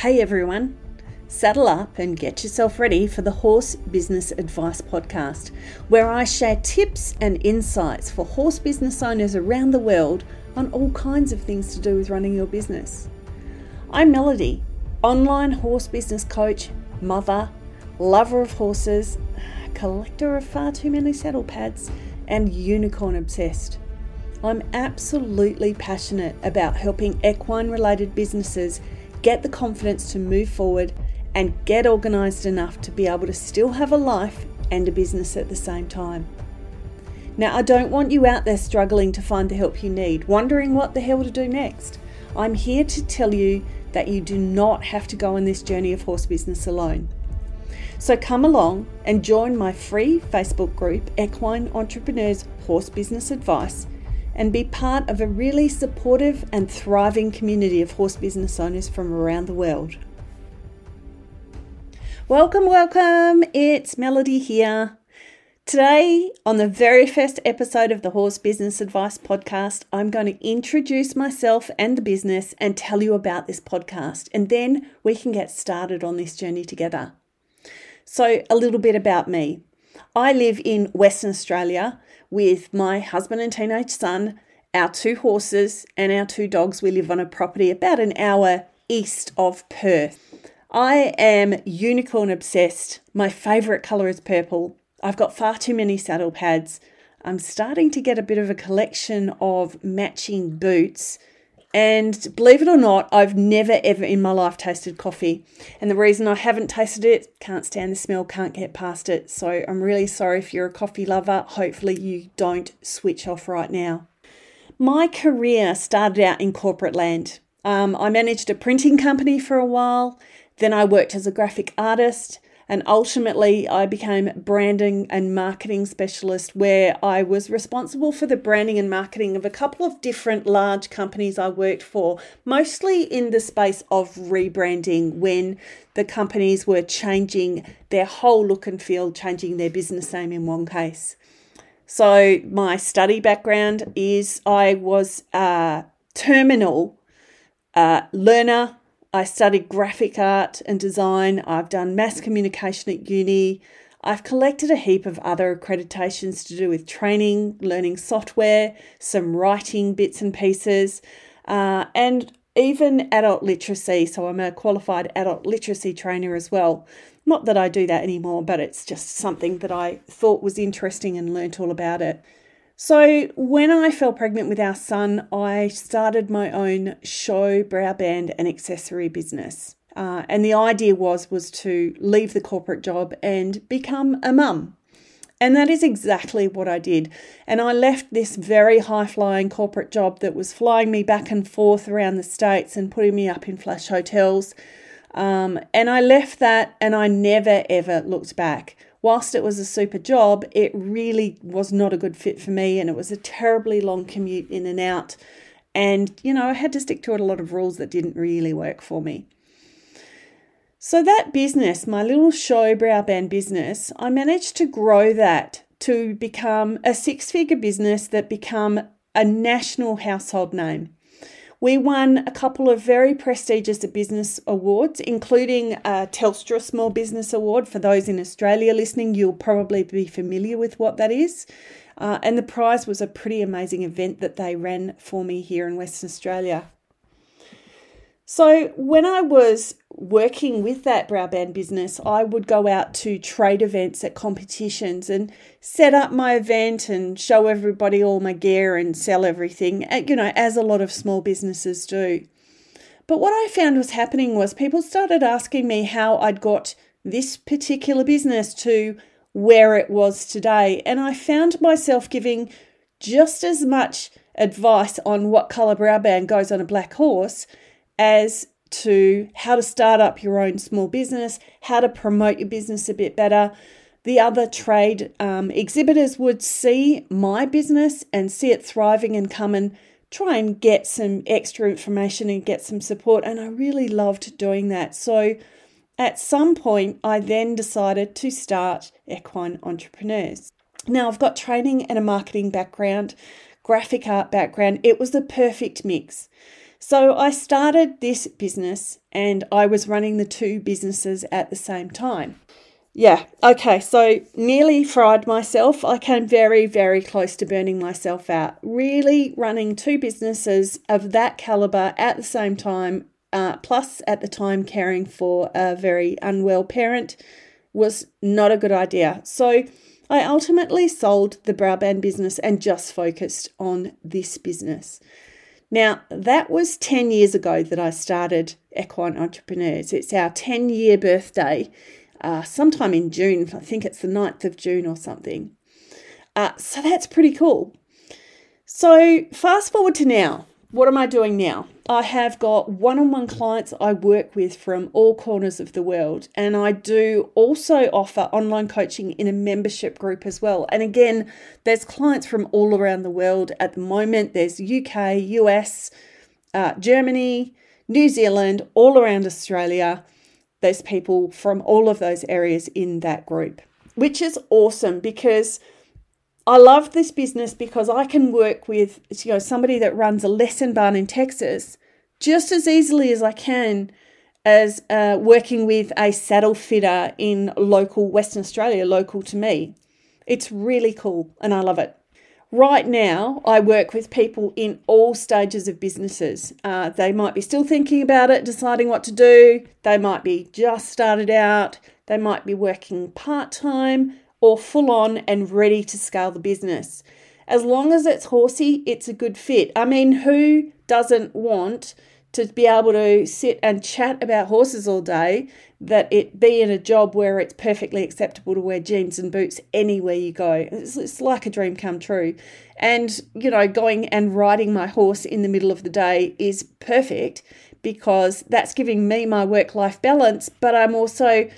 Hey everyone, saddle up and get yourself ready for the Horse Business Advice Podcast, where I share tips and insights for horse business owners around the world on all kinds of things to do with running your business. I'm Melody, online horse business coach, mother, lover of horses, collector of far too many saddle pads, and unicorn obsessed. I'm absolutely passionate about helping equine related businesses get the confidence to move forward and get organised enough to be able to still have a life and a business at the same time. Now, I don't want you out there struggling to find the help you need, wondering what the hell to do next. I'm here to tell you that you do not have to go on this journey of horse business alone. So come along and join my free Facebook group, Equine Entrepreneurs Horse Business Advice, and be part of a really supportive and thriving community of horse business owners from around the world. Welcome, welcome. It's Melody here. Today, on the very first episode of the Horse Business Advice podcast, I'm going to introduce myself and the business and tell you about this podcast, and then we can get started on this journey together. So, a little bit about me. I live in Western Australia with my husband and teenage son, our two horses, and our two dogs. We live on a property about an hour east of Perth. I am unicorn obsessed. My favourite colour is purple. I've got far too many saddle pads. I'm starting to get a bit of a collection of matching boots. And believe it or not, I've never ever in my life tasted coffee. And the reason I haven't tasted it, can't stand the smell, can't get past it. So I'm really sorry if you're a coffee lover. Hopefully, you don't switch off right now. My career started out in corporate land. Um, I managed a printing company for a while, then I worked as a graphic artist. And ultimately, I became branding and marketing specialist, where I was responsible for the branding and marketing of a couple of different large companies I worked for, mostly in the space of rebranding when the companies were changing their whole look and feel, changing their business name in one case. So, my study background is I was a terminal uh, learner I studied graphic art and design. I've done mass communication at uni. I've collected a heap of other accreditations to do with training, learning software, some writing bits and pieces, uh, and even adult literacy. So I'm a qualified adult literacy trainer as well. Not that I do that anymore, but it's just something that I thought was interesting and learnt all about it. So, when I fell pregnant with our son, I started my own show, brow band, and accessory business. Uh, and the idea was was to leave the corporate job and become a mum. And that is exactly what I did. And I left this very high flying corporate job that was flying me back and forth around the States and putting me up in flash hotels. Um, and I left that and I never ever looked back whilst it was a super job, it really was not a good fit for me and it was a terribly long commute in and out. And, you know, I had to stick to a lot of rules that didn't really work for me. So, that business, my little show brow band business, I managed to grow that to become a six figure business that become a national household name. We won a couple of very prestigious business awards, including a Telstra Small Business Award. For those in Australia listening, you'll probably be familiar with what that is. Uh, and the prize was a pretty amazing event that they ran for me here in Western Australia. So, when I was working with that brow band business, I would go out to trade events at competitions and set up my event and show everybody all my gear and sell everything, uh, you know, as a lot of small businesses do. But what I found was happening was people started asking me how I'd got this particular business to where it was today. And I found myself giving just as much advice on what colour brow band goes on a black horse as to how to start up your own small business, how to promote your business a bit better. The other trade um, exhibitors would see my business and see it thriving and come and try and get some extra information and get some support. And I really loved doing that. So at some point, I then decided to start Equine Entrepreneurs. Now, I've got training and a marketing background, graphic art background. It was the perfect mix. So I started this business and I was running the two businesses at the same time. Yeah, okay, so nearly fried myself. I came very, very close to burning myself out. Really running two businesses of that caliber at the same time, uh, plus at the time caring for a very unwell parent, was not a good idea. So I ultimately sold the brow band business and just focused on this business. Now, that was 10 years ago that I started Equine Entrepreneurs. It's our 10 year birthday, uh, sometime in June. I think it's the 9th of June or something. Uh, so that's pretty cool. So, fast forward to now. What am I doing now? I have got one on one clients I work with from all corners of the world, and I do also offer online coaching in a membership group as well. And again, there's clients from all around the world at the moment. There's UK, US, uh, Germany, New Zealand, all around Australia. There's people from all of those areas in that group, which is awesome because I love this business because I can work with you know somebody that runs a lesson barn in Texas just as easily as I can as uh, working with a saddle fitter in local Western Australia, local to me. It's really cool and I love it. Right now, I work with people in all stages of businesses. Uh, they might be still thinking about it, deciding what to do. They might be just started out. They might be working part time or full on and ready to scale the business. As long as it's horsey, it's a good fit. I mean, who doesn't want to be able to sit and chat about horses all day, that it be in a job where it's perfectly acceptable to wear jeans and boots anywhere you go. It's, it's, like a dream come true. And, you know, going and riding my horse in the middle of the day is perfect because that's giving me my work life balance, but I'm also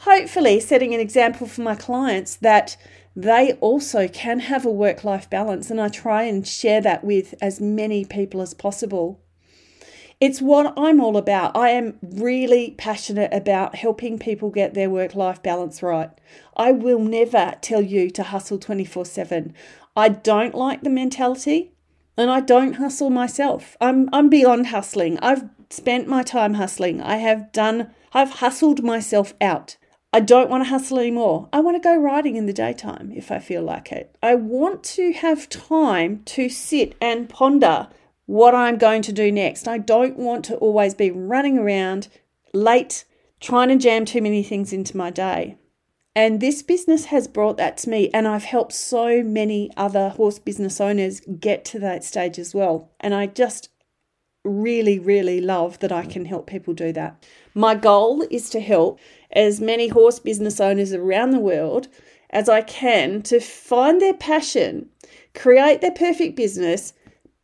hopefully setting an example for my clients that they also can have a work life balance. And I try and share that with as many people as possible. It's what I'm all about. I am really passionate about helping people get their work life balance right. I will never tell you to hustle 24 7. I don't like the mentality and I don't hustle myself. I'm, I'm beyond hustling. I've spent my time hustling. I have done, I've hustled myself out. I don't want to hustle anymore. I want to go riding in the daytime if I feel like it. I want to have time to sit and ponder what I'm going to do next. I don't want to always be running around late, trying to jam too many things into my day. And this business has brought that to me, and I've helped so many other horse business owners get to that stage as well. And I just really, really love that I mm. can help people do that. My goal is to help as many horse business owners around the world as I can to find their passion, create their perfect business,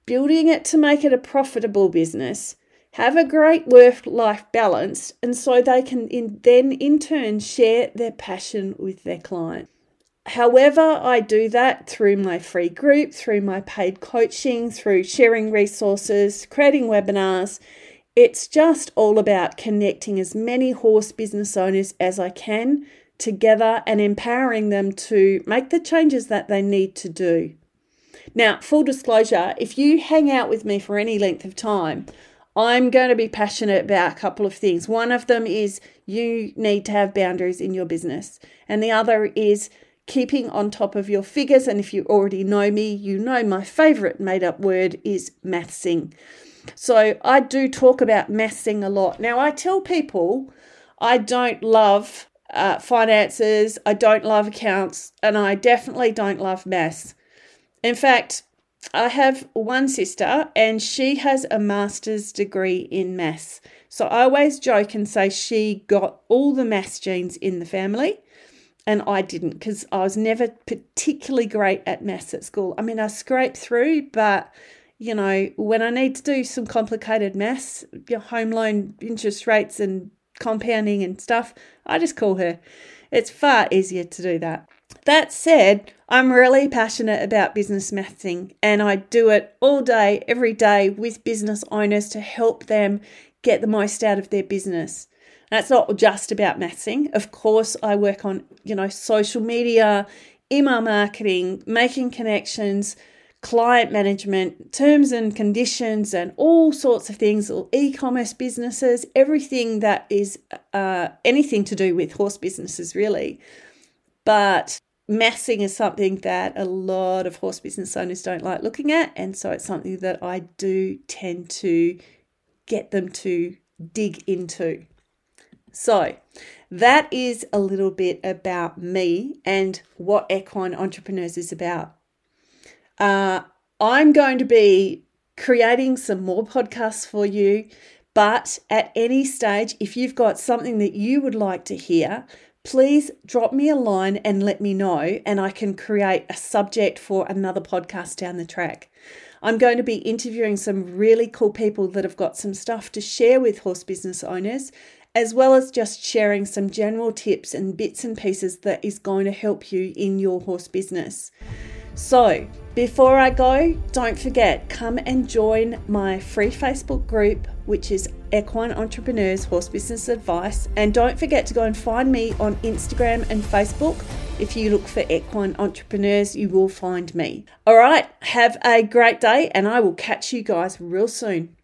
building it to make it a profitable business, have a great work life balance, and so they can in, then in turn share their passion with their client. However, I do that through my free group, through my paid coaching, through sharing resources, creating webinars. It's just all about connecting as many horse business owners as I can together and empowering them to make the changes that they need to do. Now, full disclosure, if you hang out with me for any length of time, I'm going to be passionate about a couple of things. One of them is you need to have boundaries in your business, and the other is keeping on top of your figures. And if you already know me, you know my favorite made up word is mathsing. So I do talk about mathsing a lot. Now, I tell people I don't love uh, finances, I don't love accounts, and I definitely don't love maths. In fact, I have one sister and she has a master's degree in maths. So I always joke and say she got all the maths genes in the family and I didn't because I was never particularly great at maths at school. I mean, I scraped through, but you know, when I need to do some complicated maths, your home loan interest rates and compounding and stuff, I just call her. It's far easier to do that. That said, I'm really passionate about business mathsing and I do it all day, every day with business owners to help them get the most out of their business. That's not just about mathsing. Of course, I work on, you know, social media, email marketing, making connections, client management, terms and conditions, and all sorts of things, e commerce businesses, everything that is uh, anything to do with horse businesses, really. But mathsing is something that a lot of horse business owners don't like looking at. And so it's something that I do tend to get them to dig into. So, that is a little bit about me and what Equine Entrepreneurs is about. Uh, I'm going to be creating some more podcasts for you, but at any stage, if you've got something that you would like to hear, please drop me a line and let me know, and I can create a subject for another podcast down the track. I'm going to be interviewing some really cool people that have got some stuff to share with horse business owners, as well as just sharing some general tips and bits and pieces that is going to help you in your horse business. So, before I go, don't forget, come and join my free Facebook group, which is Equine Entrepreneurs Horse Business Advice. And don't forget to go and find me on Instagram and Facebook. If you look for Equine Entrepreneurs, you will find me. All right, have a great day, and I will catch you guys real soon.